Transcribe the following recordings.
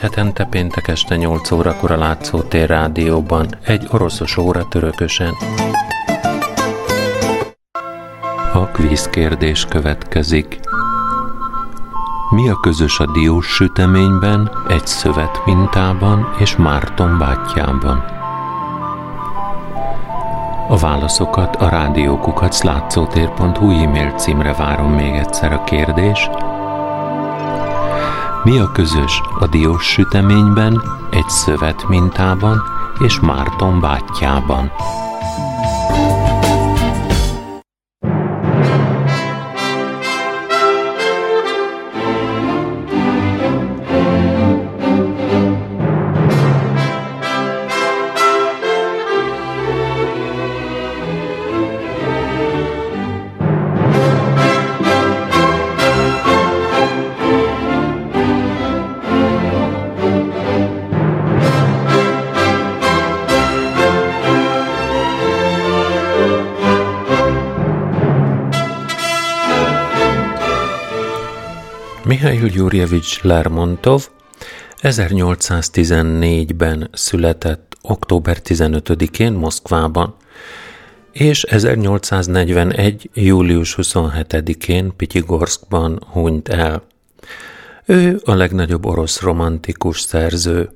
hetente péntek este 8 órakor a Látszótér rádióban, egy oroszos óra törökösen. A kvíz kérdés következik. Mi a közös a diós süteményben, egy szövet mintában és Márton bátyjában? A válaszokat a rádiókukat látszótér.hu e-mail címre várom még egyszer a kérdés. Mi a közös a diós süteményben, egy szövet mintában és Márton bátyjában? Jurjevics Lermontov 1814-ben született október 15-én Moszkvában, és 1841. július 27-én Pityigorskban hunyt el. Ő a legnagyobb orosz romantikus szerző.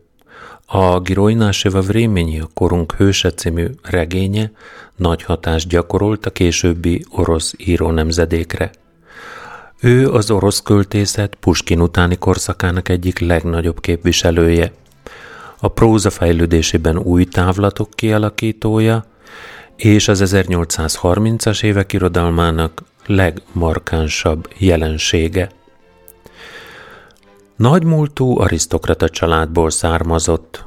A Girojnáseva Vréményi a korunk hőse című regénye nagy hatást gyakorolt a későbbi orosz író nemzedékre – ő az orosz költészet Puskin utáni korszakának egyik legnagyobb képviselője. A próza fejlődésében új távlatok kialakítója, és az 1830-as évek irodalmának legmarkánsabb jelensége. Nagymúltú arisztokrata családból származott.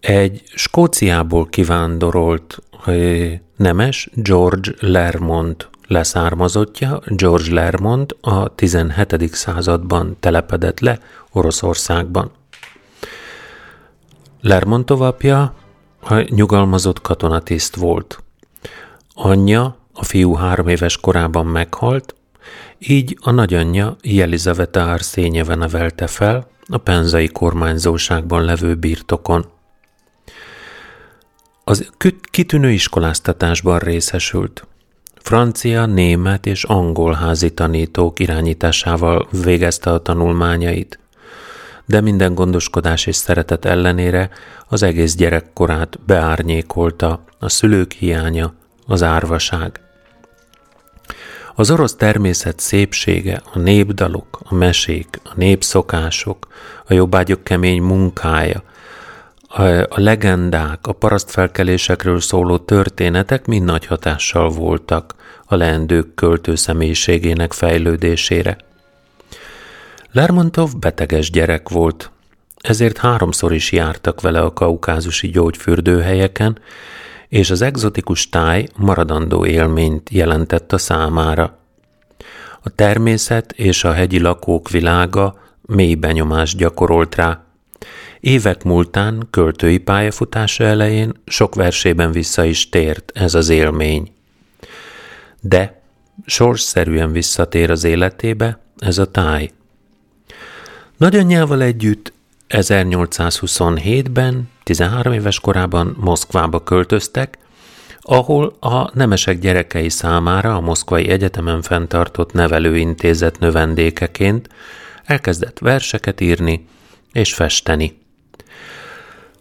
Egy Skóciából kivándorolt nemes George Lermont leszármazottja, George Lermont a 17. században telepedett le Oroszországban. Lermontov apja a nyugalmazott katonatiszt volt. Anyja a fiú három éves korában meghalt, így a nagyanyja Jelizaveta Arszényeve nevelte fel a penzai kormányzóságban levő birtokon. Az kitűnő iskoláztatásban részesült – francia, német és angol házi tanítók irányításával végezte a tanulmányait. De minden gondoskodás és szeretet ellenére az egész gyerekkorát beárnyékolta a szülők hiánya, az árvaság. Az orosz természet szépsége, a népdalok, a mesék, a népszokások, a jobbágyok kemény munkája, a legendák, a parasztfelkelésekről szóló történetek mind nagy hatással voltak a leendők költő személyiségének fejlődésére. Lermontov beteges gyerek volt, ezért háromszor is jártak vele a kaukázusi gyógyfürdőhelyeken, és az egzotikus táj maradandó élményt jelentett a számára. A természet és a hegyi lakók világa mély benyomást gyakorolt rá, Évek múltán, költői pályafutása elején sok versében vissza is tért ez az élmény. De sorsszerűen visszatér az életébe ez a táj. Nagyanyjával együtt 1827-ben, 13 éves korában Moszkvába költöztek, ahol a nemesek gyerekei számára a Moszkvai Egyetemen fenntartott nevelőintézet növendékeként elkezdett verseket írni és festeni.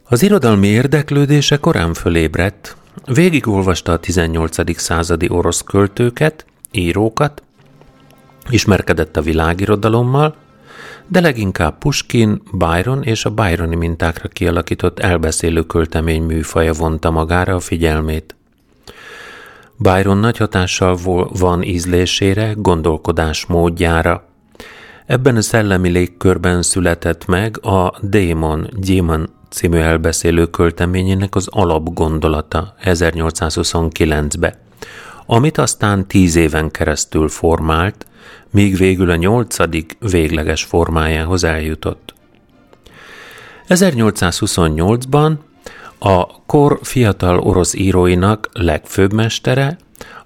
Az irodalmi érdeklődése korán fölébredt, végigolvasta a 18. századi orosz költőket, írókat, ismerkedett a világirodalommal, de leginkább Puskin, Byron és a Byroni mintákra kialakított elbeszélő költemény műfaja vonta magára a figyelmét. Byron nagy hatással van ízlésére, gondolkodás módjára. Ebben a szellemi légkörben született meg a Démon, Demon című elbeszélő költeményének az alapgondolata 1829-be, amit aztán tíz éven keresztül formált, míg végül a nyolcadik végleges formájához eljutott. 1828-ban a kor fiatal orosz íróinak legfőbb mestere,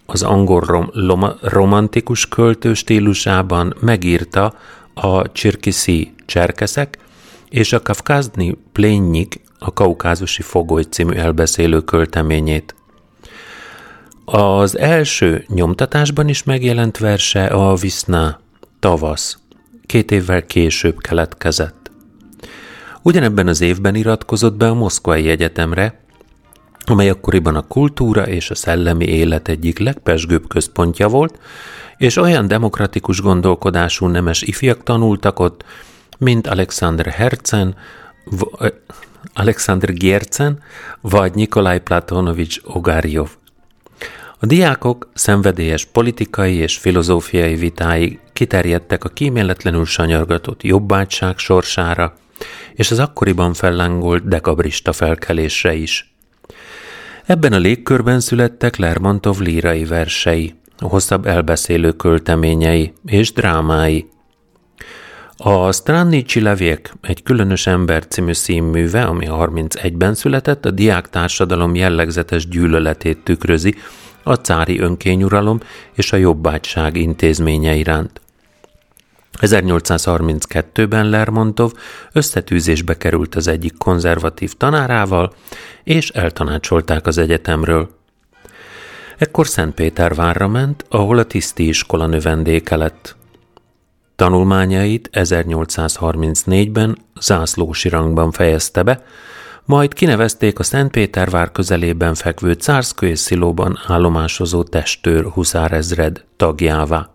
az angol rom- loma- romantikus költő stílusában megírta a Csirkiszi cserkeszek és a Kafkazni Plénnyik, a Kaukázusi Fogoly című elbeszélő költeményét. Az első nyomtatásban is megjelent verse a Viszna, tavasz, két évvel később keletkezett. Ugyanebben az évben iratkozott be a Moszkvai Egyetemre, amely akkoriban a kultúra és a szellemi élet egyik legpesgőbb központja volt, és olyan demokratikus gondolkodású nemes ifjak tanultak ott, mint Alexander Herzen, Alexander Giercen vagy Nikolaj Platonovics Ogarjov. A diákok szenvedélyes politikai és filozófiai vitái kiterjedtek a kíméletlenül sanyargatott jobbátság sorsára, és az akkoriban fellángolt dekabrista felkelésre is. Ebben a légkörben születtek Lermontov lírai versei, hosszabb elbeszélő költeményei és drámái. A Stranny Csilevék, egy különös ember című színműve, ami 31-ben született, a diák társadalom jellegzetes gyűlöletét tükrözi a cári önkényuralom és a jobbágyság intézménye iránt. 1832-ben Lermontov összetűzésbe került az egyik konzervatív tanárával, és eltanácsolták az egyetemről. Ekkor Szentpétervárra ment, ahol a tiszti iskola növendéke lett. Tanulmányait 1834-ben zászlósi rangban fejezte be, majd kinevezték a Szentpétervár közelében fekvő Cárszköly Szilóban állomásozó testőr huszárezred tagjává.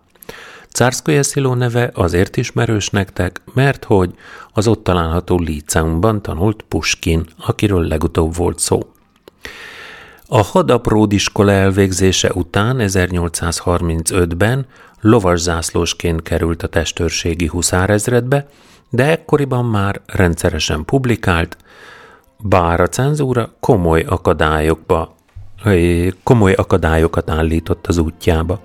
Cárszköly Sziló neve azért ismerős nektek, mert hogy az ott található líceumban tanult Puskin, akiről legutóbb volt szó. A hadapródiskola elvégzése után 1835-ben lovaszászlósként került a testőrségi huszárezredbe, de ekkoriban már rendszeresen publikált, bár a cenzúra komoly akadályokba, komoly akadályokat állított az útjába.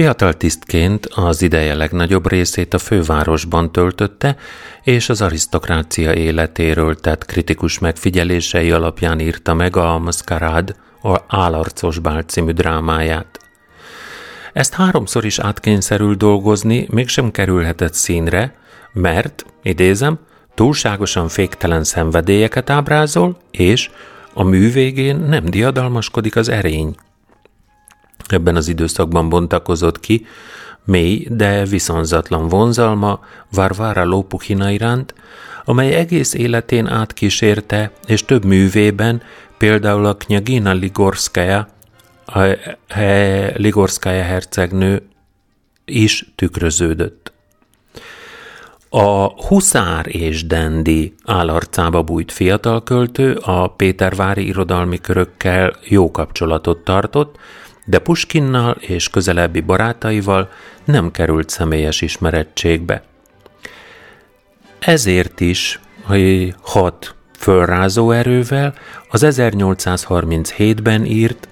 Fiatal tisztként az ideje legnagyobb részét a fővárosban töltötte, és az arisztokrácia életéről tett kritikus megfigyelései alapján írta meg a Masquerade, a Álarcos Bál című drámáját. Ezt háromszor is átkényszerül dolgozni mégsem kerülhetett színre, mert, idézem, túlságosan féktelen szenvedélyeket ábrázol, és a mű végén nem diadalmaskodik az erény ebben az időszakban bontakozott ki, mély, de viszonzatlan vonzalma Varvara Lópuhina iránt, amely egész életén átkísérte, és több művében, például a Knyagina Ligorskaya, a Ligorskaya hercegnő is tükröződött. A Huszár és Dendi állarcába bújt fiatal költő a Pétervári irodalmi körökkel jó kapcsolatot tartott, de Puskinnal és közelebbi barátaival nem került személyes ismerettségbe. Ezért is hogy hat fölrázó erővel az 1837-ben írt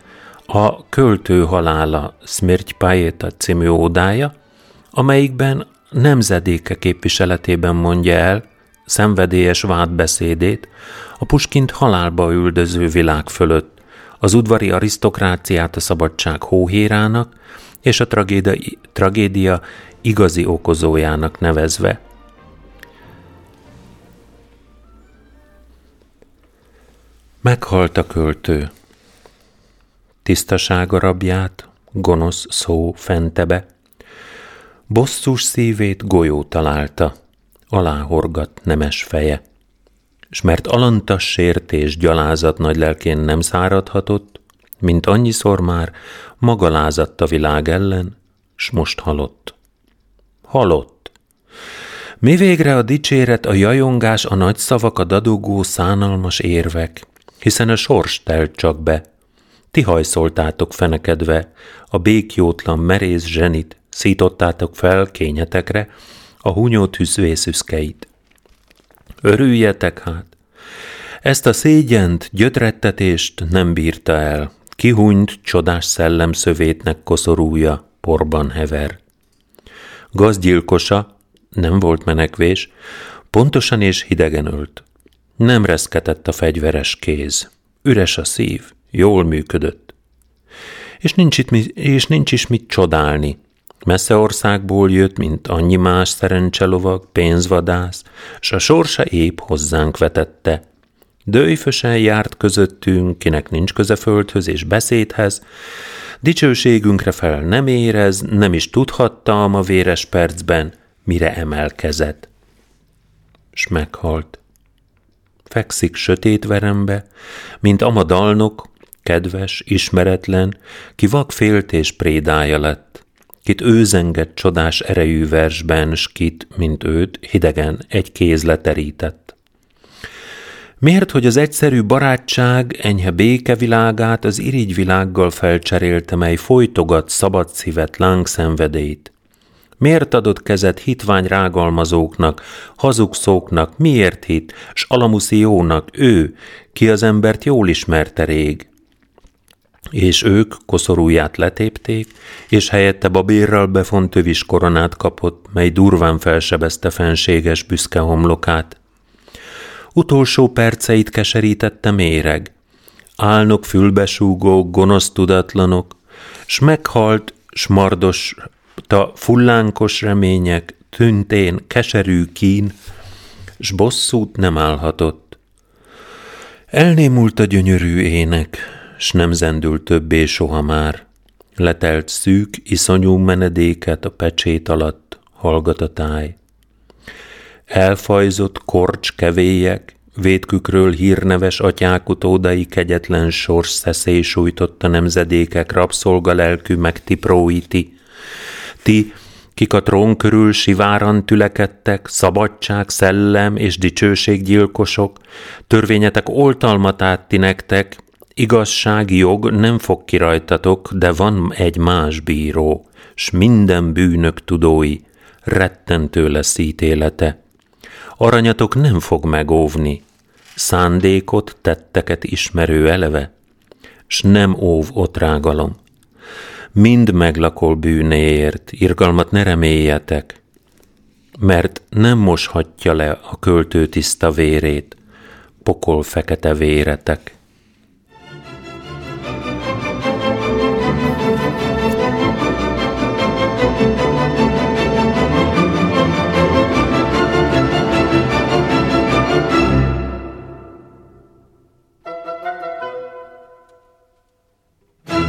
a Költő halála Smirty Pajeta című ódája, amelyikben nemzedéke képviseletében mondja el szenvedélyes vádbeszédét a Puskint halálba üldöző világ fölött, az udvari arisztokráciát a szabadság hóhérának és a tragédia, tragédia igazi okozójának nevezve. Meghalt a költő. Tisztasága rabját, gonosz szó fentebe. Bosszus szívét golyó találta, aláhorgat nemes feje. S mert alantas sértés gyalázat nagy lelkén nem száradhatott, mint annyiszor már maga lázadt a világ ellen, s most halott. Halott. Mi végre a dicséret, a jajongás, a nagy szavak, a dadogó, szánalmas érvek, hiszen a sors telt csak be. Ti hajszoltátok fenekedve, a békjótlan merész zsenit, szítottátok fel kényetekre a hunyó tűzvészüszkeit. Örüljetek hát! Ezt a szégyent, gyötrettetést nem bírta el, kihunyt csodás szellem szövétnek koszorúja, porban hever. Gazgyilkosa, nem volt menekvés, pontosan és hidegen ölt. Nem reszketett a fegyveres kéz. Üres a szív, jól működött. És nincs, itt, és nincs is mit csodálni. Messze országból jött, mint annyi más szerencselovag, pénzvadász, s a sorsa épp hozzánk vetette. Dőjfösen járt közöttünk, kinek nincs köze földhöz és beszédhez, dicsőségünkre fel nem érez, nem is tudhattam a véres percben, mire emelkezett. S meghalt. Fekszik sötét verembe, mint amadalnok, kedves, ismeretlen, ki vak féltés prédája lett, kit őzengett csodás erejű versben, s kit, mint őt, hidegen egy kéz leterített. Miért, hogy az egyszerű barátság enyhe békevilágát az irigyvilággal felcserélte, mely folytogat szabad szívet lángszenvedélyt? Miért adott kezet hitvány rágalmazóknak, hazugszóknak, miért hit, s alamusziónak ő, ki az embert jól ismerte rég? És ők koszorúját letépték, és helyette babérral befont tövis koronát kapott, mely durván felsebezte fenséges büszke homlokát. Utolsó perceit keserítette méreg. Álnok fülbesúgók, gonosz tudatlanok, s meghalt, s mardos ta fullánkos remények, tüntén keserű kín, s bosszút nem állhatott. Elnémult a gyönyörű ének, s nem zendül többé soha már. Letelt szűk, iszonyú menedéket a pecsét alatt, hallgat a táj. Elfajzott korcs kevélyek, vétkükről hírneves atyák utódai kegyetlen sors szeszély sújtotta nemzedékek rabszolga lelkű meg tipróiti, ti, kik a trón körül siváran tülekedtek, szabadság, szellem és dicsőséggyilkosok, törvényetek oltalmat átti nektek, igazság, jog nem fog ki rajtatok, de van egy más bíró, s minden bűnök tudói, rettentő lesz ítélete. Aranyatok nem fog megóvni, szándékot, tetteket ismerő eleve, s nem óv ott rágalom mind meglakol bűnéért, irgalmat ne reméljetek, mert nem moshatja le a költő tiszta vérét, pokol fekete véretek.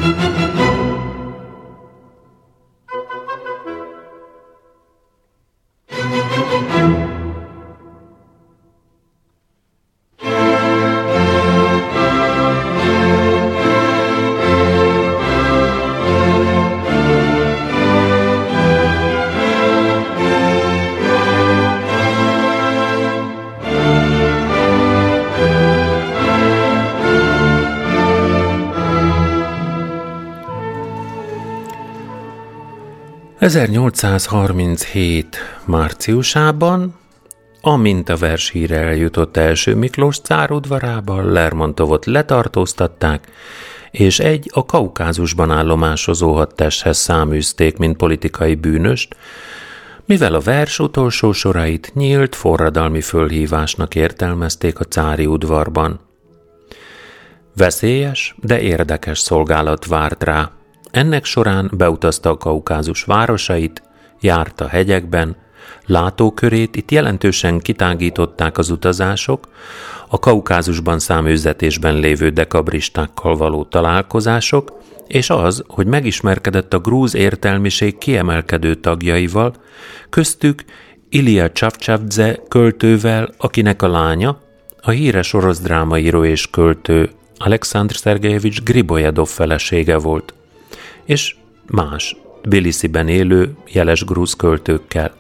Música 1837. márciusában, amint a vershíre eljutott első Miklós cár udvarában, Lermontovot letartóztatták, és egy a Kaukázusban állomásozó hadtesthez száműzték, mint politikai bűnöst, mivel a vers utolsó sorait nyílt forradalmi fölhívásnak értelmezték a cári udvarban. Veszélyes, de érdekes szolgálat várt rá, ennek során beutazta a Kaukázus városait, járt a hegyekben, látókörét itt jelentősen kitágították az utazások, a Kaukázusban száműzetésben lévő dekabristákkal való találkozások, és az, hogy megismerkedett a grúz értelmiség kiemelkedő tagjaival, köztük Ilia Csavcsavdze költővel, akinek a lánya, a híres orosz drámaíró és költő Alexandr Szergejevics Griboyedov felesége volt, és más, Tbilisi-ben élő jeles grúz költőkkel.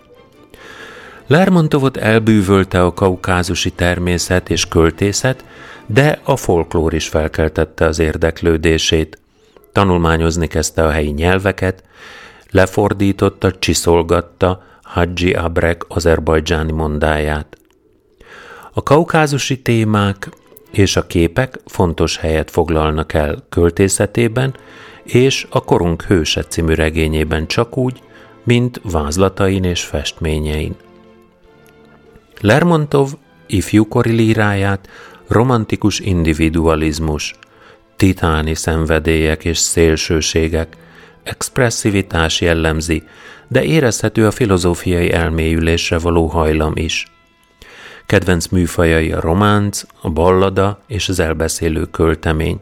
Lermontovot elbűvölte a kaukázusi természet és költészet, de a folklór is felkeltette az érdeklődését. Tanulmányozni kezdte a helyi nyelveket, lefordította, csiszolgatta Hadzsi Abrek azerbajdzsáni mondáját. A kaukázusi témák és a képek fontos helyet foglalnak el költészetében, és a Korunk hőse című regényében csak úgy, mint vázlatain és festményein. Lermontov ifjúkori líráját romantikus individualizmus, titáni szenvedélyek és szélsőségek, expresszivitás jellemzi, de érezhető a filozófiai elmélyülésre való hajlam is. Kedvenc műfajai a románc, a ballada és az elbeszélő költemény.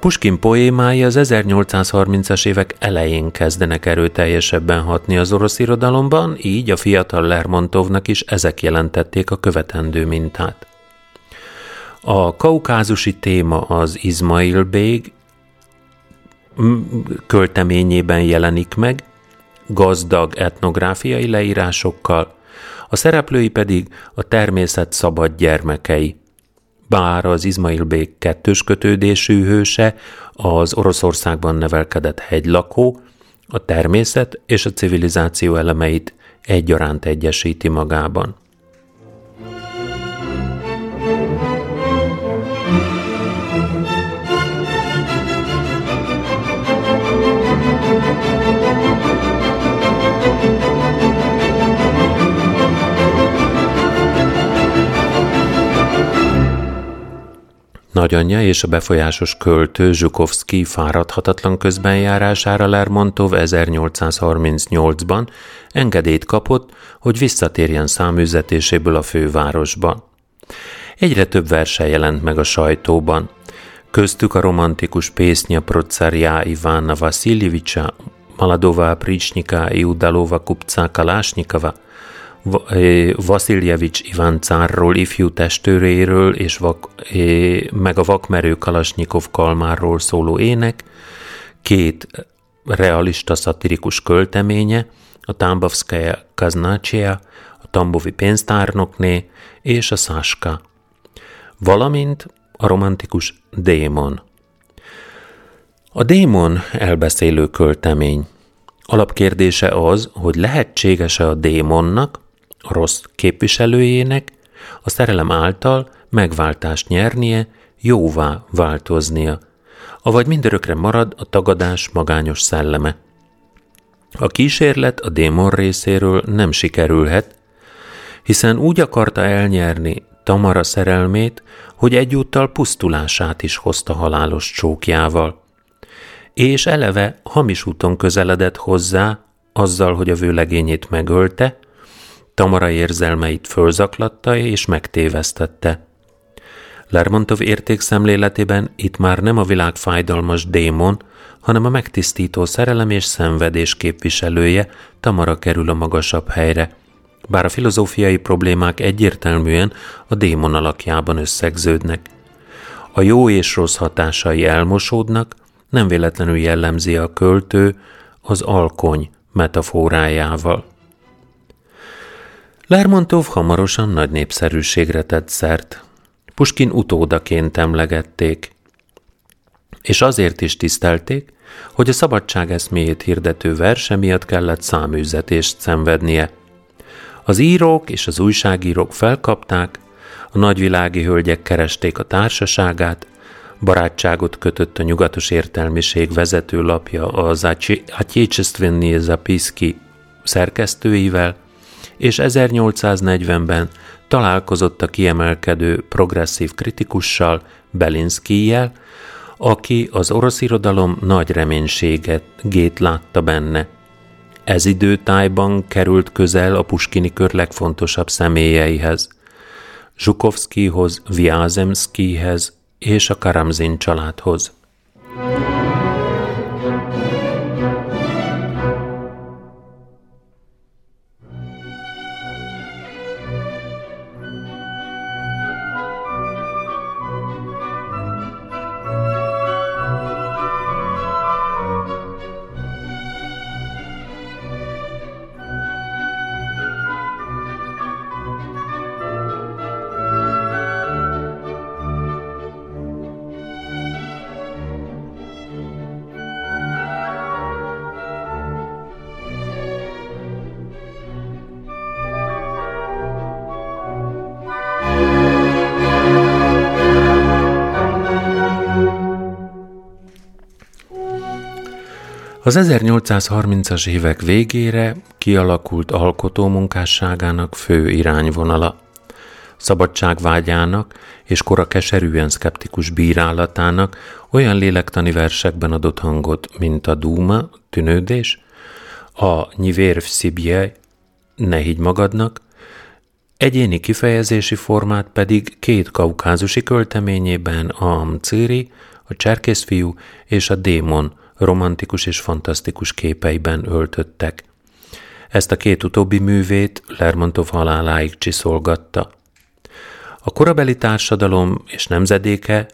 Puskin poémái az 1830-as évek elején kezdenek erőteljesebben hatni az orosz irodalomban, így a fiatal Lermontovnak is ezek jelentették a követendő mintát. A kaukázusi téma az Izmail Bég költeményében jelenik meg, gazdag etnográfiai leírásokkal, a szereplői pedig a természet szabad gyermekei. Bár az Izmail Bék kettős kötődésű hőse, az Oroszországban nevelkedett hegylakó, a természet és a civilizáció elemeit egyaránt egyesíti magában. Nagyanyja és a befolyásos költő Zsukovszki fáradhatatlan közbenjárására Lermontov 1838-ban engedélyt kapott, hogy visszatérjen száműzetéséből a fővárosba. Egyre több verse jelent meg a sajtóban. Köztük a romantikus pésznya Procarjá Ivana Vasiljevicsa, Maladova Pricsnika Iudalova Kupca Kalásnikava – Vasiljevics Iván cárról, ifjú testőréről és vak, meg a vakmerő Kalasnyikov Kalmárról szóló ének, két realista szatirikus költeménye, a Tambovskaya Kaznácsia, a Tambovi pénztárnokné és a Száska, valamint a romantikus Démon. A Démon elbeszélő költemény. Alapkérdése az, hogy lehetséges-e a démonnak, a rossz képviselőjének a szerelem által megváltást nyernie, jóvá változnia, avagy mindörökre marad a tagadás magányos szelleme. A kísérlet a démon részéről nem sikerülhet, hiszen úgy akarta elnyerni Tamara szerelmét, hogy egyúttal pusztulását is hozta halálos csókjával. És eleve hamis úton közeledett hozzá, azzal, hogy a vőlegényét megölte, Tamara érzelmeit fölzaklatta és megtévesztette. Lermontov értékszemléletében itt már nem a világ fájdalmas démon, hanem a megtisztító szerelem és szenvedés képviselője Tamara kerül a magasabb helyre, bár a filozófiai problémák egyértelműen a démon alakjában összegződnek. A jó és rossz hatásai elmosódnak, nem véletlenül jellemzi a költő az alkony metaforájával. Lermontov hamarosan nagy népszerűségre tett szert. Puskin utódaként emlegették, és azért is tisztelték, hogy a szabadság eszméjét hirdető verse miatt kellett száműzetést szenvednie. Az írók és az újságírók felkapták, a nagyvilági hölgyek keresték a társaságát, barátságot kötött a nyugatos értelmiség vezetőlapja az Atjécsesztvennie Zapiszki szerkesztőivel, és 1840-ben találkozott a kiemelkedő progresszív kritikussal, Belinszkijjel, aki az orosz irodalom nagy reménységet látta benne. Ez időtájban került közel a Puskini kör legfontosabb személyeihez, Zsukovszkihoz, Viázemszkihez és a Karamzin családhoz. Az 1830-as évek végére kialakult alkotó munkásságának fő irányvonala. Szabadságvágyának és kora keserűen szkeptikus bírálatának olyan lélektani versekben adott hangot, mint a Dúma, tűnődés, a Nyivér Szibje, ne higgy magadnak, egyéni kifejezési formát pedig két kaukázusi költeményében a Mciri, a cserkészfiú és a démon romantikus és fantasztikus képeiben öltöttek. Ezt a két utóbbi művét Lermontov haláláig csiszolgatta. A korabeli társadalom és nemzedéke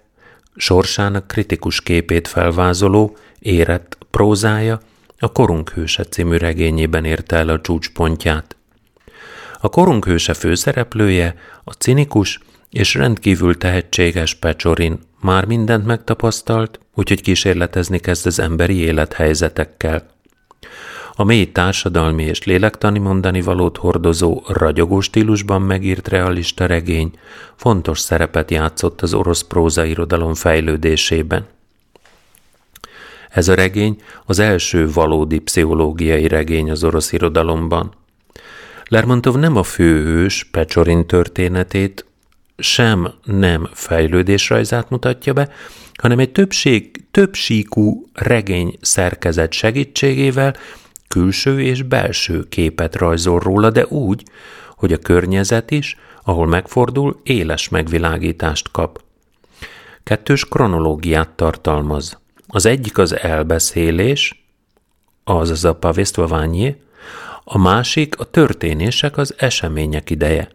sorsának kritikus képét felvázoló, érett prózája a Korunk hőse című regényében érte el a csúcspontját. A Korunk hőse főszereplője a cinikus és rendkívül tehetséges Pecsorin már mindent megtapasztalt, úgyhogy kísérletezni kezd az emberi élethelyzetekkel. A mély társadalmi és lélektani mondani valót hordozó, ragyogó stílusban megírt realista regény fontos szerepet játszott az orosz prózairodalom fejlődésében. Ez a regény az első valódi pszichológiai regény az orosz irodalomban. Lermontov nem a főhős Pecsorin történetét, sem nem fejlődésrajzát mutatja be, hanem egy többség, többsíkú regény szerkezet segítségével külső és belső képet rajzol róla, de úgy, hogy a környezet is, ahol megfordul, éles megvilágítást kap. Kettős kronológiát tartalmaz. Az egyik az elbeszélés, azaz a pavestvaványé, a másik a történések az események ideje.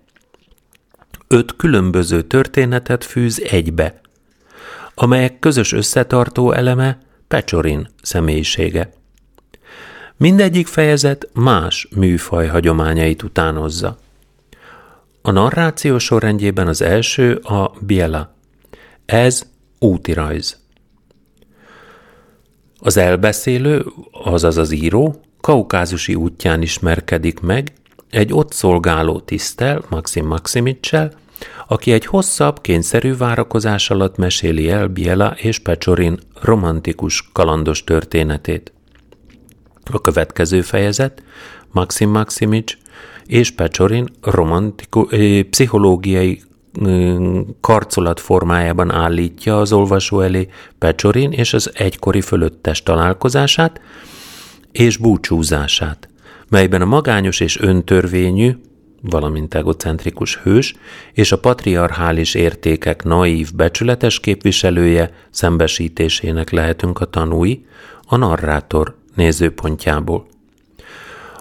Öt különböző történetet fűz egybe, amelyek közös összetartó eleme Pecsorin személyisége. Mindegyik fejezet más műfaj hagyományait utánozza. A narráció sorrendjében az első a Biela. Ez útirajz. Az elbeszélő, azaz az író, kaukázusi útján ismerkedik meg egy ott szolgáló tisztel, Maxim Maximicsel, aki egy hosszabb, kényszerű várakozás alatt meséli el Biela és Pecsorin romantikus, kalandos történetét. A következő fejezet Maxim Maximics és Pecsorin romantiku, pszichológiai karcolat formájában állítja az olvasó elé Pecsorin és az egykori fölöttes találkozását és búcsúzását, melyben a magányos és öntörvényű, valamint egocentrikus hős és a patriarchális értékek naív, becsületes képviselője szembesítésének lehetünk a tanúi, a narrátor nézőpontjából.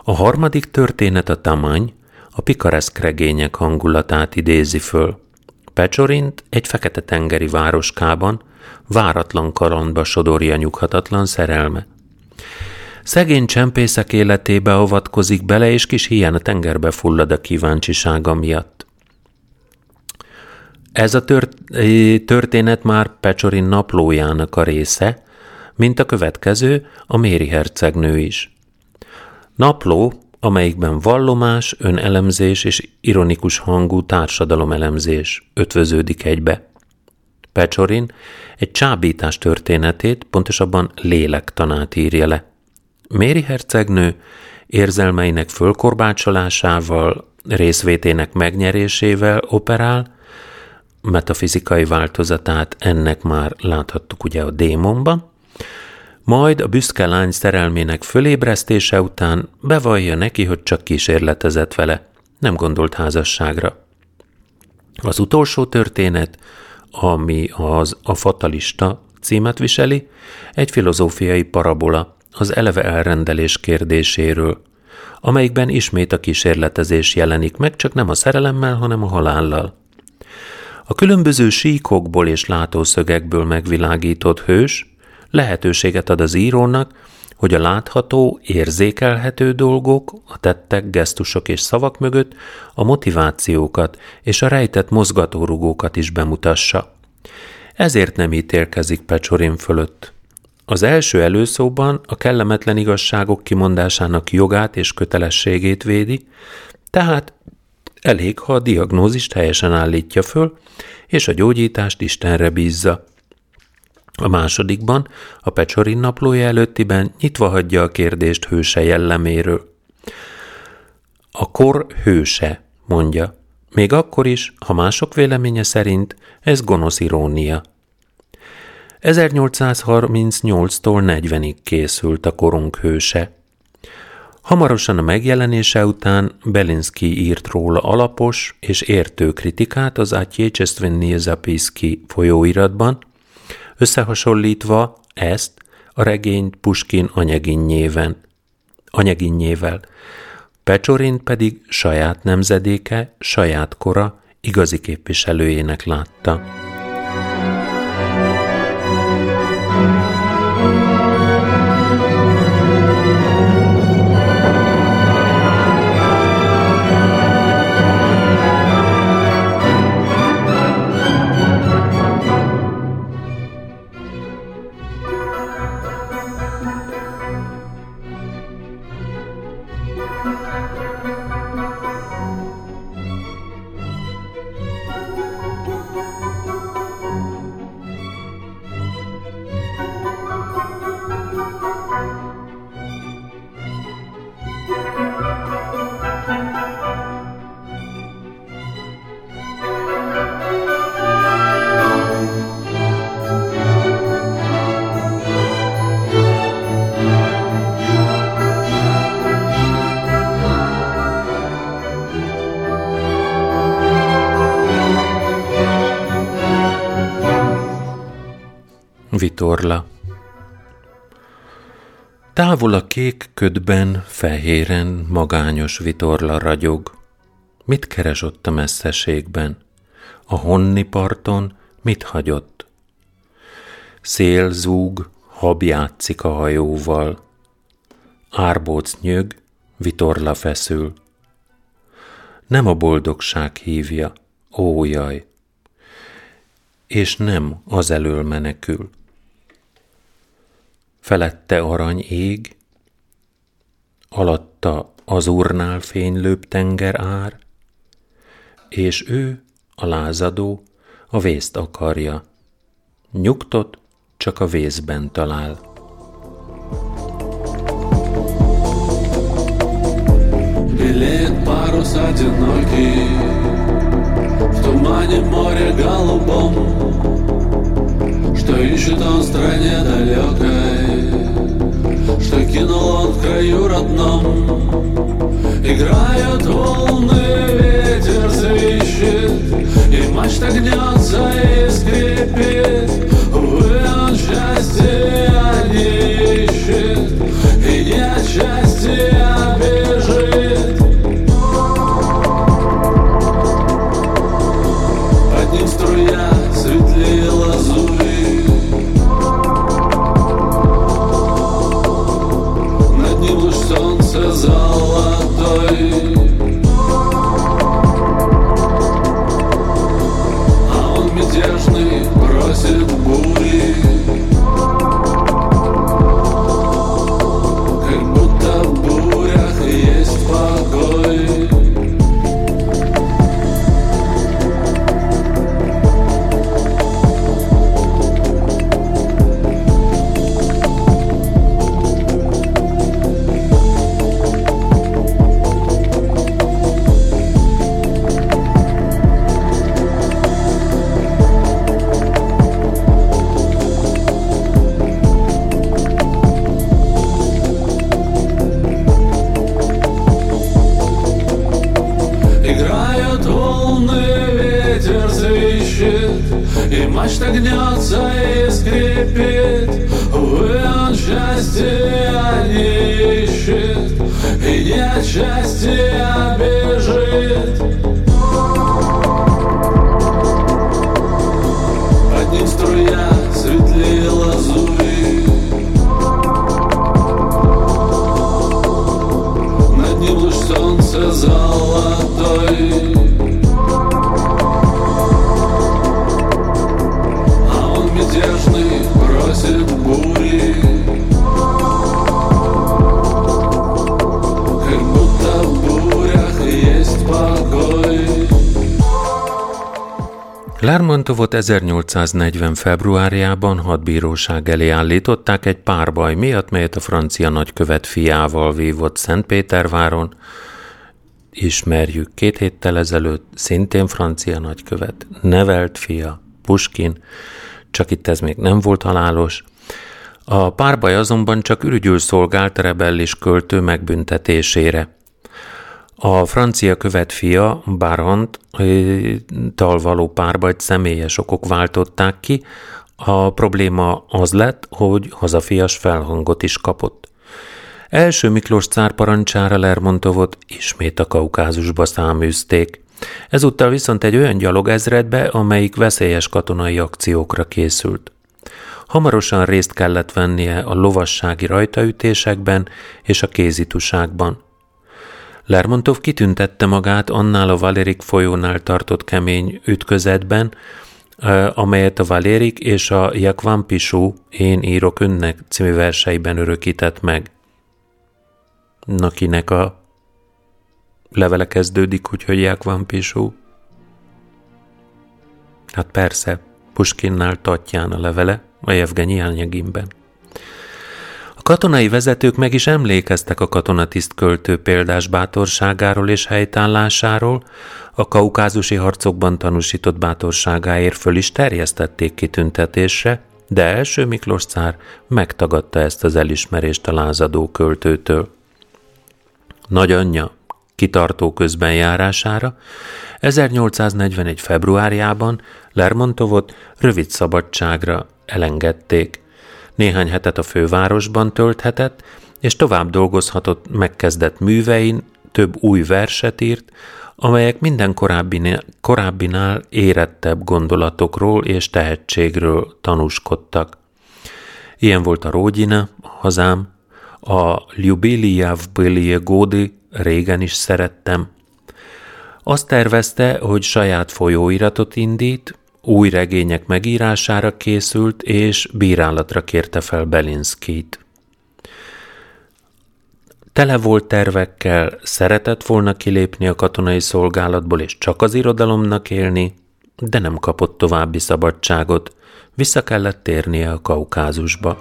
A harmadik történet a tamany, a pikareszk regények hangulatát idézi föl. Pecsorint egy fekete-tengeri városkában váratlan kalandba sodorja nyughatatlan szerelme. Szegény csempészek életébe avatkozik bele, és kis hián a tengerbe fullad a kíváncsisága miatt. Ez a történet már Pecsorin naplójának a része, mint a következő, a Méri hercegnő is. Napló, amelyikben vallomás, önelemzés és ironikus hangú társadalomelemzés ötvöződik egybe. Pecsorin egy csábítás történetét, pontosabban lélektanát írja le. Méri hercegnő érzelmeinek fölkorbácsolásával, részvétének megnyerésével operál, metafizikai változatát ennek már láthattuk ugye a démonban, majd a büszke lány szerelmének fölébresztése után bevallja neki, hogy csak kísérletezett vele, nem gondolt házasságra. Az utolsó történet, ami az a fatalista címet viseli, egy filozófiai parabola az eleve elrendelés kérdéséről, amelyikben ismét a kísérletezés jelenik meg, csak nem a szerelemmel, hanem a halállal. A különböző síkokból és látószögekből megvilágított hős lehetőséget ad az írónak, hogy a látható, érzékelhető dolgok, a tettek, gesztusok és szavak mögött a motivációkat és a rejtett mozgatórugókat is bemutassa. Ezért nem ítélkezik Pecsorin fölött. Az első előszóban a kellemetlen igazságok kimondásának jogát és kötelességét védi, tehát elég, ha a diagnózist helyesen állítja föl, és a gyógyítást Istenre bízza. A másodikban, a Pecsorin naplója előttiben nyitva hagyja a kérdést hőse jelleméről. A kor hőse, mondja, még akkor is, ha mások véleménye szerint ez gonosz irónia. 1838-tól 40-ig készült a korunk hőse. Hamarosan a megjelenése után Belinsky írt róla alapos és értő kritikát az Atjechestvennie Zapiski folyóiratban, összehasonlítva ezt a regényt Puskin anyaginnyével. anyaginnyével. Pecsorint pedig saját nemzedéke, saját kora igazi képviselőjének látta. Vitorla Távol a kék ködben, fehéren, magányos vitorla ragyog. Mit keres ott a messzeségben? A honni parton mit hagyott? Szél zúg, hab játszik a hajóval. Árbóc nyög, vitorla feszül. Nem a boldogság hívja, ó jaj, és nem az elől menekül felette arany ég, alatta az urnál fénylőbb tenger ár, és ő, a lázadó, a vészt akarja, nyugtot csak a vészben talál. Белеет парус одинокий В тумане моря голубом Что ищет он в стране далекой что кинул он в краю родном. Играют волны, ветер свищет И мачта гнется и скрипит Увы, он счастья не Lermontovot 1840. februárjában hadbíróság elé állították egy párbaj miatt, melyet a francia nagykövet fiával vívott Szentpéterváron. Ismerjük két héttel ezelőtt, szintén francia nagykövet, nevelt fia, Puskin, csak itt ez még nem volt halálos. A párbaj azonban csak ürügyül szolgált rebellis költő megbüntetésére. A francia követ fia, Barant, tal való párbajt személyes okok váltották ki, a probléma az lett, hogy hazafias felhangot is kapott. Első Miklós cár parancsára Lermontovot ismét a kaukázusba száműzték. Ezúttal viszont egy olyan gyalogezredbe, amelyik veszélyes katonai akciókra készült. Hamarosan részt kellett vennie a lovassági rajtaütésekben és a kézituságban. Lermontov kitüntette magát annál a Valerik folyónál tartott kemény ütközetben, amelyet a Valérik és a Jakvan Pisú Én írok önnek című verseiben örökített meg. Na kinek a levele kezdődik, úgyhogy Jakvan Pisú? Hát persze, Puskinnál Tatján a levele, a Jevgenyi Ányegimben katonai vezetők meg is emlékeztek a katonatiszt költő példás bátorságáról és helytállásáról, a kaukázusi harcokban tanúsított bátorságáért föl is terjesztették kitüntetésre, de első Miklós cár megtagadta ezt az elismerést a lázadó költőtől. Nagyanyja kitartó közbenjárására 1841. februárjában Lermontovot rövid szabadságra elengedték – néhány hetet a fővárosban tölthetett, és tovább dolgozhatott megkezdett művein, több új verset írt, amelyek minden korábbinál, korábbinál érettebb gondolatokról és tehetségről tanúskodtak. Ilyen volt a Rógyina, hazám, a Ljubilijav Bilie Gódi, régen is szerettem. Azt tervezte, hogy saját folyóiratot indít, új regények megírására készült, és bírálatra kérte fel Belinskit. Tele volt tervekkel, szeretett volna kilépni a katonai szolgálatból és csak az irodalomnak élni, de nem kapott további szabadságot, vissza kellett térnie a Kaukázusba.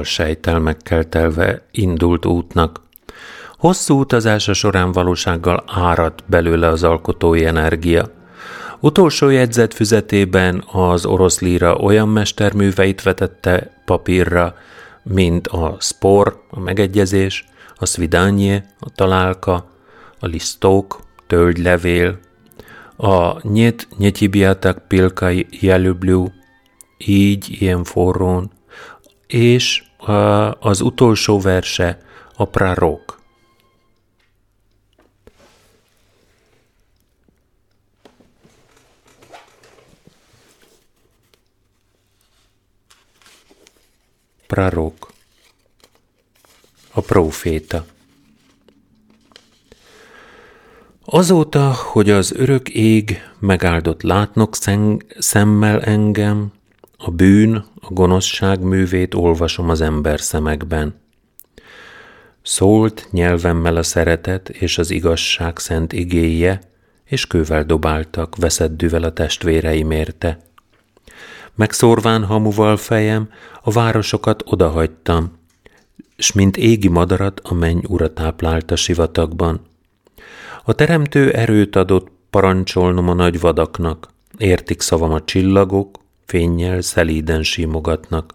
Bal sejtelmekkel telve indult útnak. Hosszú utazása során valósággal áradt belőle az alkotói energia. Utolsó jegyzet füzetében az orosz líra olyan mesterműveit vetette papírra, mint a spor, a megegyezés, a svidánye, a találka, a lisztók, tölgylevél, a nyet nyetibiatak pilkai jelüblő, így ilyen forrón, és az utolsó verse a prarok. Prarok. A proféta. Azóta, hogy az örök ég megáldott látnok szemmel engem, a bűn, a gonoszság művét olvasom az ember szemekben. Szólt nyelvemmel a szeretet és az igazság szent igéje, és kővel dobáltak, veszeddűvel a testvéreim érte. Megszórván hamuval fejem, a városokat odahagytam, s mint égi madarat a menny ura táplálta sivatagban. A teremtő erőt adott parancsolnom a nagy vadaknak, értik szavam a csillagok, fényjel szelíden simogatnak.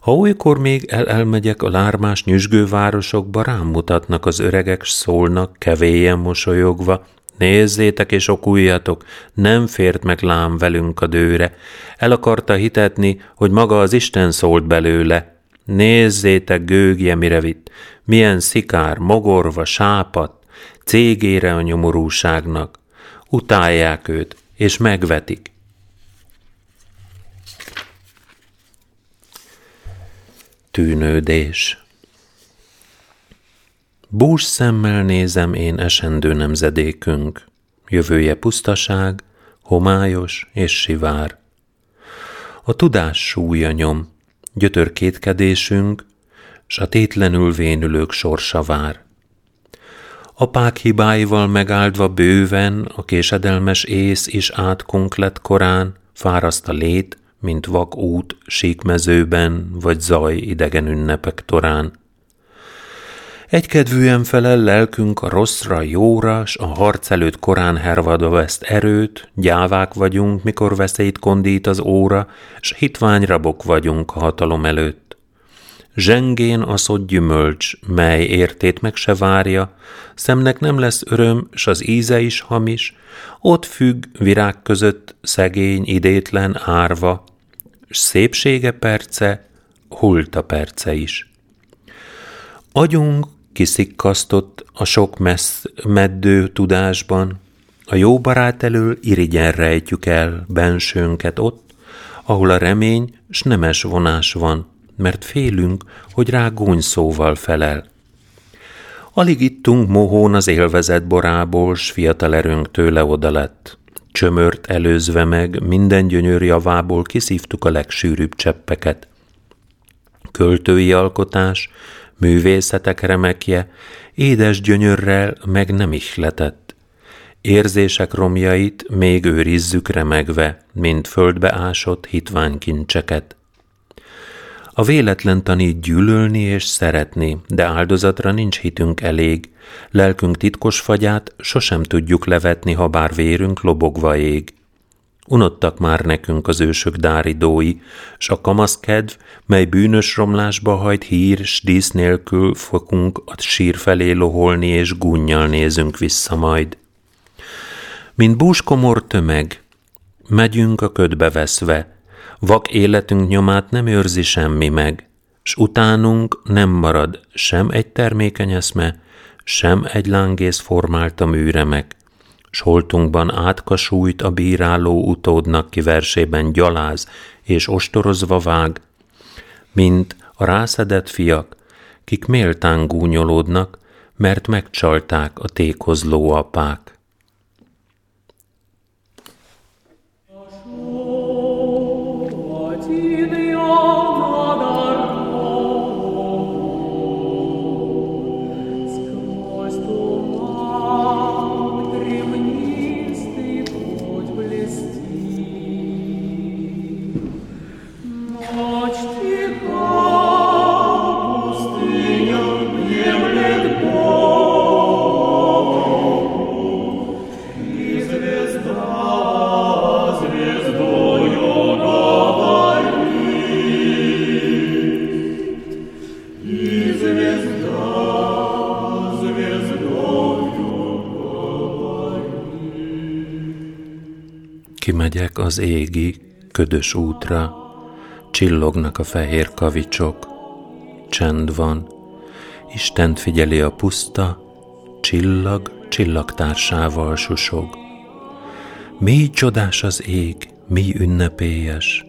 Ha olykor még el elmegyek a lármás nyüzsgő városokba, rám mutatnak az öregek, szólnak, kevélyen mosolyogva, Nézzétek és okuljatok, nem fért meg lám velünk a dőre. El akarta hitetni, hogy maga az Isten szólt belőle. Nézzétek, gőgje mire vitt, milyen szikár, mogorva, sápat, cégére a nyomorúságnak. Utálják őt, és megvetik. Tűnődés Bús szemmel nézem én esendő nemzedékünk, jövője pusztaság, homályos és sivár. A tudás súlya nyom, gyötör kétkedésünk, s a tétlenül vénülők sorsa vár. Apák hibáival megáldva bőven, a késedelmes ész is átkunk lett korán, fáraszt a lét, mint vak út, síkmezőben, vagy zaj idegen ünnepek torán. Egykedvűen felel lelkünk a rosszra, jóra, s a harc előtt korán hervadva veszt erőt, gyávák vagyunk, mikor veszélyt kondít az óra, s hitvány rabok vagyunk a hatalom előtt. Zsengén szott gyümölcs, mely értét meg se várja, szemnek nem lesz öröm, s az íze is hamis, ott függ virág között szegény, idétlen árva, s szépsége perce, hulta perce is. Agyunk kiszikkasztott a sok messz meddő tudásban, a jó barát elől irigyen rejtjük el bensőnket ott, ahol a remény s nemes vonás van, mert félünk, hogy rá szóval felel. Alig ittunk mohón az élvezet borából, s fiatal erőnk tőle oda lett. Csömört előzve meg, minden gyönyör javából kiszívtuk a legsűrűbb cseppeket. Költői alkotás, művészetek remekje, édes gyönyörrel meg nem ihletett. Érzések romjait még őrizzük remegve, mint földbe ásott hitványkincseket. A véletlen tanít gyűlölni és szeretni, de áldozatra nincs hitünk elég. Lelkünk titkos fagyát sosem tudjuk levetni, ha bár vérünk lobogva ég. Unottak már nekünk az ősök dáridói, s a kamaszkedv, mely bűnös romlásba hajt hír, s dísz nélkül fogunk a sír felé loholni, és gunnyal nézünk vissza majd. Mint búskomor tömeg, megyünk a ködbe veszve, vak életünk nyomát nem őrzi semmi meg, s utánunk nem marad sem egy termékeny eszme, sem egy lángész formálta műremek, s holtunkban átkasújt a bíráló utódnak ki versében gyaláz és ostorozva vág, mint a rászedett fiak, kik méltán gúnyolódnak, mert megcsalták a tékozló apák. Kimegyek az égi, ködös útra, csillognak a fehér kavicsok, csend van, Istent figyeli a puszta, csillag csillagtársával susog. Mi csodás az ég, mi ünnepélyes,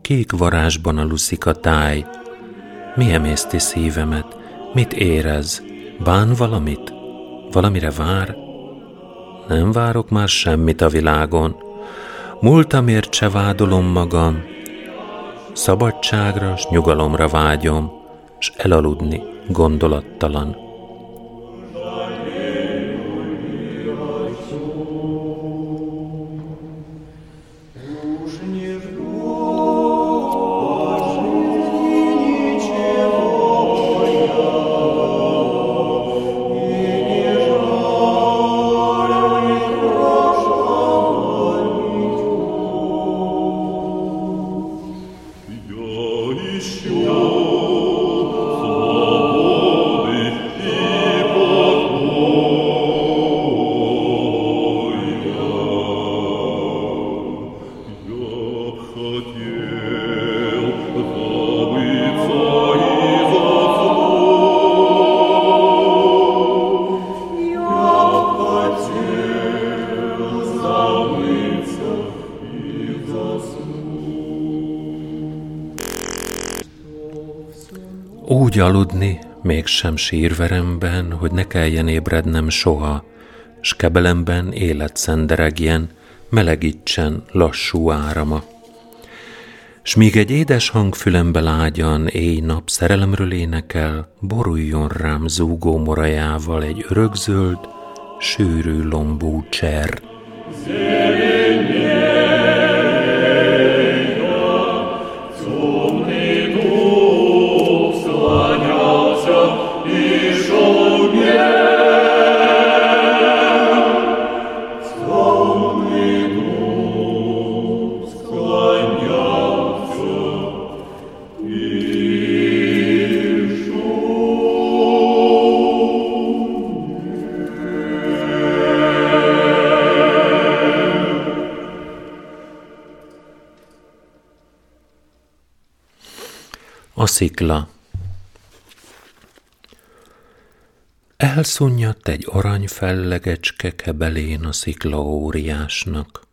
kék varázsban aluszik a táj, mi emészti szívemet, mit érez, bán valamit, valamire vár? Nem várok már semmit a világon, múltamért se vádolom magam, szabadságra s nyugalomra vágyom, s elaludni gondolattalan. Mégsem sírveremben, hogy ne kelljen ébrednem soha, s kebelemben élet szenderegjen, melegítsen lassú árama. S míg egy édes hang fülembe lágyan, éj-nap szerelemről énekel, boruljon rám zúgó morajával egy örökzöld, sűrű lombú cser. A szikla Elszunyadt egy arany fellegecske kebelén a szikla óriásnak.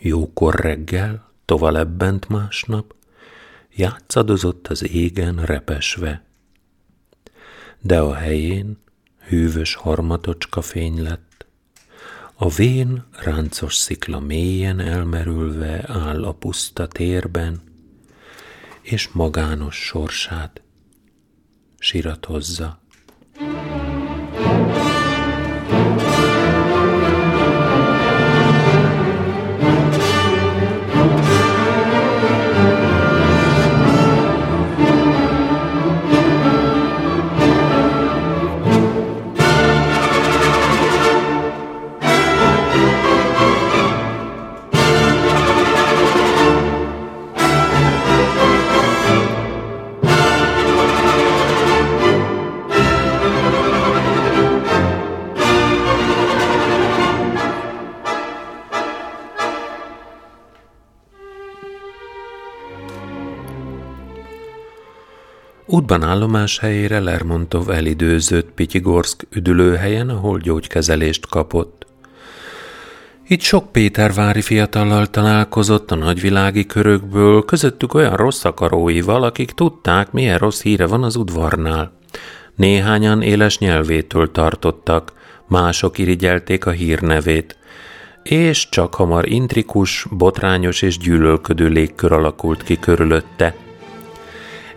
Jókor reggel, tovább másnap, játszadozott az égen repesve. De a helyén hűvös harmatocska fény lett, a vén ráncos szikla mélyen elmerülve áll a puszta térben, és magános sorsát siratozza. Útban állomás helyére Lermontov elidőzött Pityigorszk üdülőhelyen, ahol gyógykezelést kapott. Itt sok Pétervári fiatallal találkozott a nagyvilági körökből, közöttük olyan rossz akaróival, akik tudták, milyen rossz híre van az udvarnál. Néhányan éles nyelvétől tartottak, mások irigyelték a hírnevét, és csak hamar intrikus, botrányos és gyűlölködő légkör alakult ki körülötte –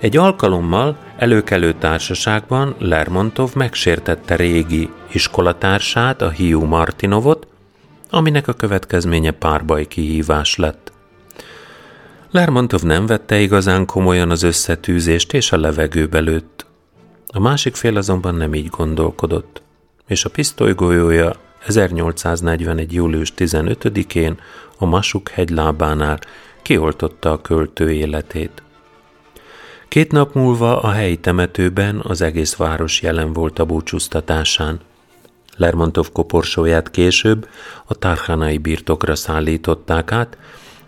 egy alkalommal előkelő társaságban Lermontov megsértette régi iskolatársát, a Hiú Martinovot, aminek a következménye párbaj kihívás lett. Lermontov nem vette igazán komolyan az összetűzést és a levegőbe lőtt. A másik fél azonban nem így gondolkodott, és a pisztolygolyója 1841. július 15-én a Masuk hegylábánál kioltotta a költő életét. Két nap múlva a helyi temetőben az egész város jelen volt a búcsúztatásán. Lermontov koporsóját később a Tarhanai birtokra szállították át,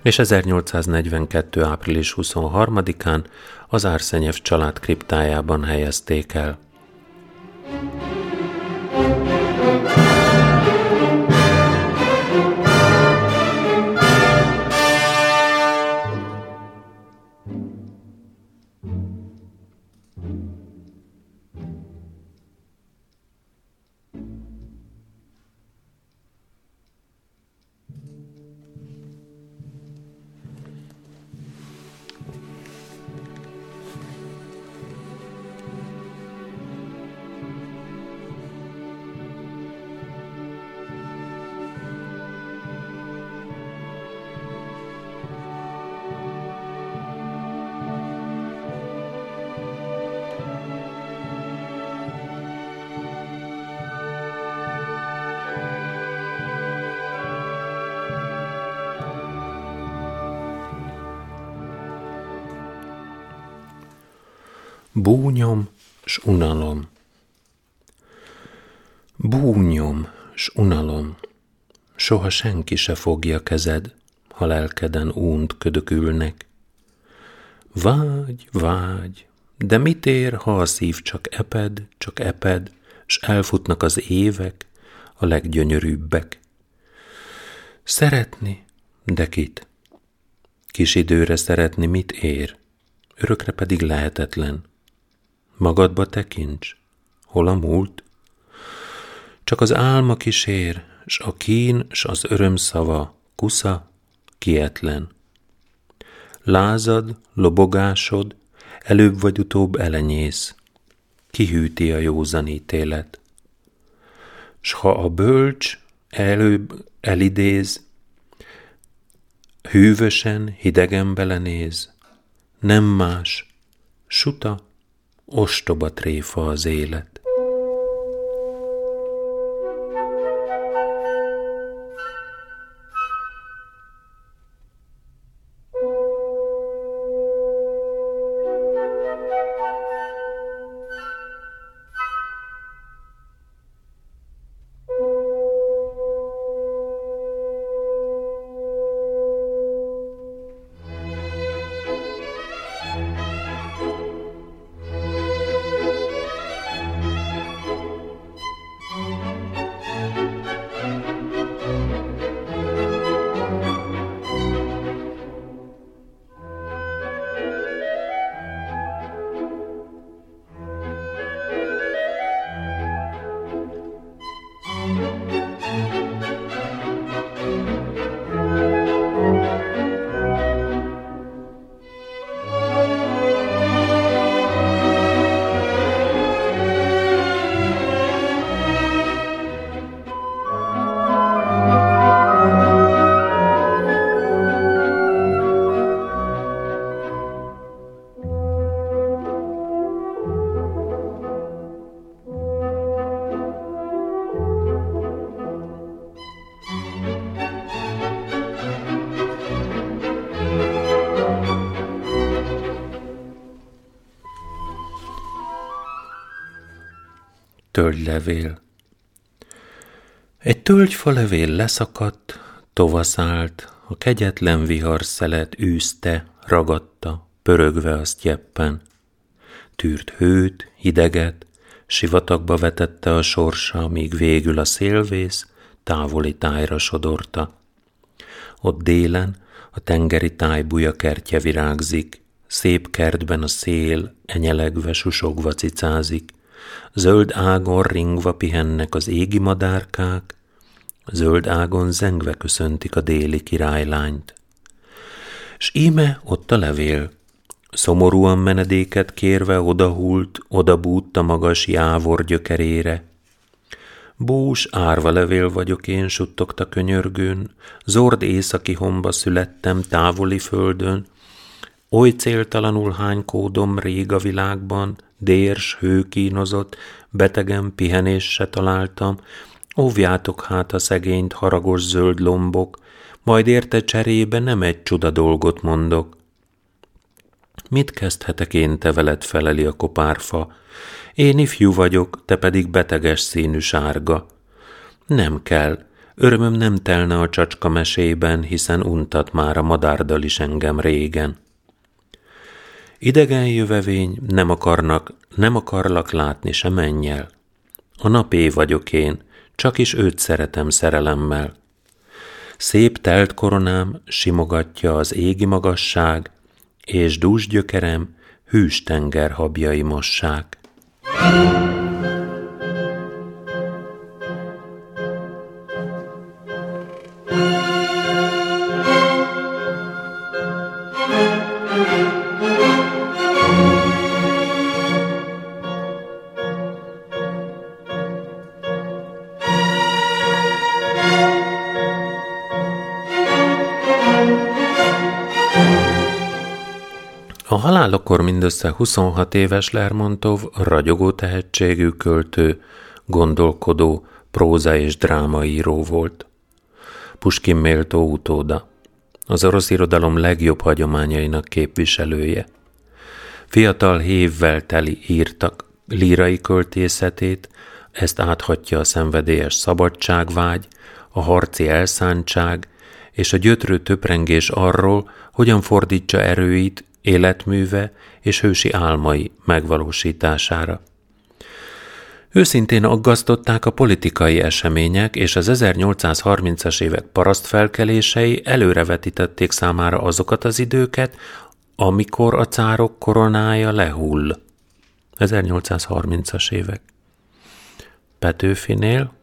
és 1842. április 23-án az Árszenyev család kriptájában helyezték el. Búnyom s unalom. Búnyom s unalom. Soha senki se fogja kezed, ha lelkeden únt ködökülnek. Vágy, vágy, de mit ér, ha a szív csak eped, csak eped, s elfutnak az évek, a leggyönyörűbbek. Szeretni, de kit? Kis időre szeretni mit ér, örökre pedig lehetetlen Magadba tekints, hol a múlt? Csak az álma kísér, s a kín, s az öröm szava, kusza, kietlen. Lázad, lobogásod, előbb vagy utóbb elenyész, kihűti a józanítélet. S ha a bölcs előbb elidéz, hűvösen, hidegen belenéz, nem más, suta, ostoba tréfa az élet. Tölgylevél Egy tölgyfa levél leszakadt, tovaszált, a kegyetlen vihar szelet űzte, ragadta, pörögve azt jeppen. Tűrt hőt, hideget, sivatagba vetette a sorsa, míg végül a szélvész távoli tájra sodorta. Ott délen a tengeri tájbuja kertje virágzik, szép kertben a szél enyelegve susogva cicázik, Zöld ágon ringva pihennek az égi madárkák, zöld ágon zengve köszöntik a déli királylányt. S íme ott a levél, szomorúan menedéket kérve odahult, odabúdt a magas jávor gyökerére. Bús, árva levél vagyok én, suttogta könyörgőn, zord északi homba születtem távoli földön, oly céltalanul hánykódom rég a világban, dérs, hőkínozott, betegen pihenés találtam, óvjátok hát a szegényt haragos zöld lombok, majd érte cserébe nem egy csuda dolgot mondok. Mit kezdhetek én, te veled feleli a kopárfa? Én ifjú vagyok, te pedig beteges színű sárga. Nem kell, örömöm nem telne a csacska mesében, hiszen untat már a madárdal is engem régen. Idegen jövevény, nem akarnak, nem akarlak látni se mennyel. A napé vagyok én, csak is őt szeretem szerelemmel. Szép telt koronám simogatja az égi magasság, és dús gyökerem hűs tenger habjai mossák. Halálakor mindössze 26 éves Lermontov ragyogó tehetségű költő, gondolkodó, próza és drámaíró volt. Puskin méltó utóda, az orosz irodalom legjobb hagyományainak képviselője. Fiatal hévvel teli írtak lírai költészetét, ezt áthatja a szenvedélyes szabadságvágy, a harci elszántság és a gyötrő töprengés arról, hogyan fordítsa erőit életműve és hősi álmai megvalósítására. Őszintén aggasztották a politikai események, és az 1830-as évek parasztfelkelései előrevetítették számára azokat az időket, amikor a cárok koronája lehull. 1830-as évek. Petőfinél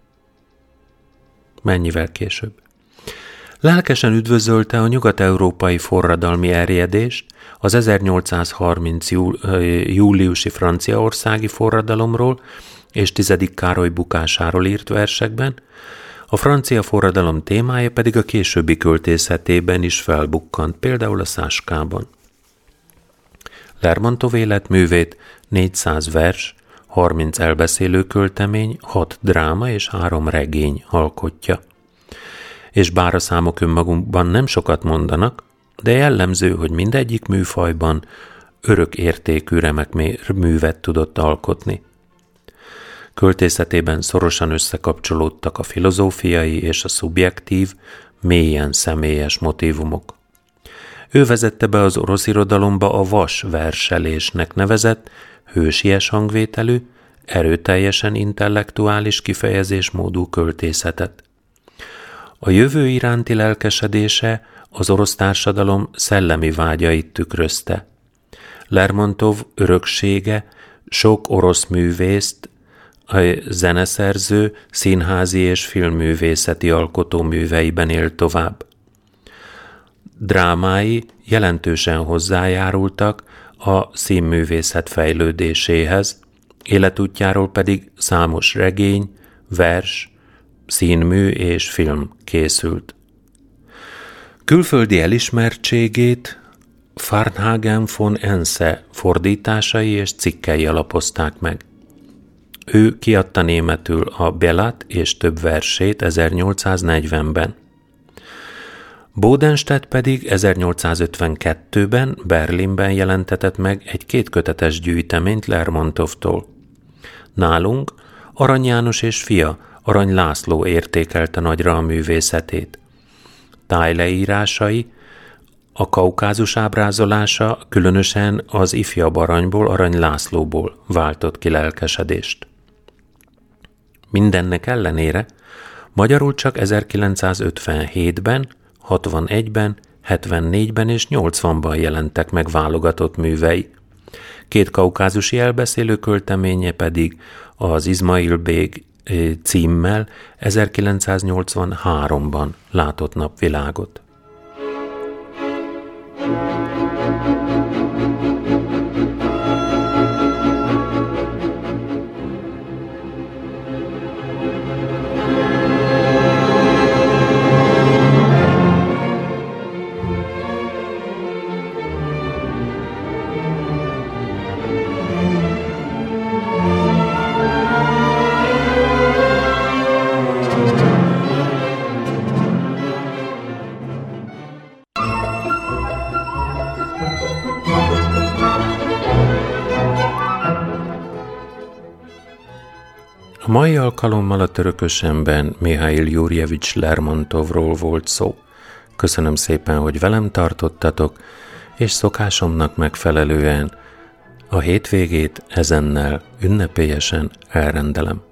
mennyivel később. Lelkesen üdvözölte a nyugat-európai forradalmi erjedést, az 1830 júliusi franciaországi forradalomról és tizedik Károly bukásáról írt versekben, a francia forradalom témája pedig a későbbi költészetében is felbukkant, például a Száskában. Lermontov életművét 400 vers, 30 elbeszélő költemény, 6 dráma és 3 regény alkotja. És bár a számok önmagukban nem sokat mondanak, de jellemző, hogy mindegyik műfajban örök értékű remek művet tudott alkotni. Költészetében szorosan összekapcsolódtak a filozófiai és a szubjektív, mélyen személyes motívumok. Ő vezette be az orosz irodalomba a vas verselésnek nevezett, hősies hangvételű, erőteljesen intellektuális kifejezésmódú költészetet. A jövő iránti lelkesedése az orosz társadalom szellemi vágyait tükrözte. Lermontov öröksége sok orosz művészt, a zeneszerző, színházi és filmművészeti alkotóműveiben él tovább. Drámái jelentősen hozzájárultak a színművészet fejlődéséhez, életútjáról pedig számos regény, vers, színmű és film készült. Külföldi elismertségét Farnhagen von Ense fordításai és cikkei alapozták meg. Ő kiadta németül a Belat és több versét 1840-ben. Bodenstedt pedig 1852-ben Berlinben jelentetett meg egy kétkötetes gyűjteményt Lermontovtól. Nálunk Arany János és fia, Arany László értékelte nagyra a művészetét. Tájleírásai, a kaukázus ábrázolása különösen az ifjabb aranyból, Arany Lászlóból váltott ki lelkesedést. Mindennek ellenére magyarul csak 1957-ben 61-ben, 74-ben és 80-ban jelentek meg válogatott művei. Két kaukázusi elbeszélő költeménye pedig az Izmail Bég címmel 1983-ban látott napvilágot. A mai alkalommal a törökösemben Mihail Jurjevics Lermontovról volt szó. Köszönöm szépen, hogy velem tartottatok, és szokásomnak megfelelően a hétvégét ezennel ünnepélyesen elrendelem.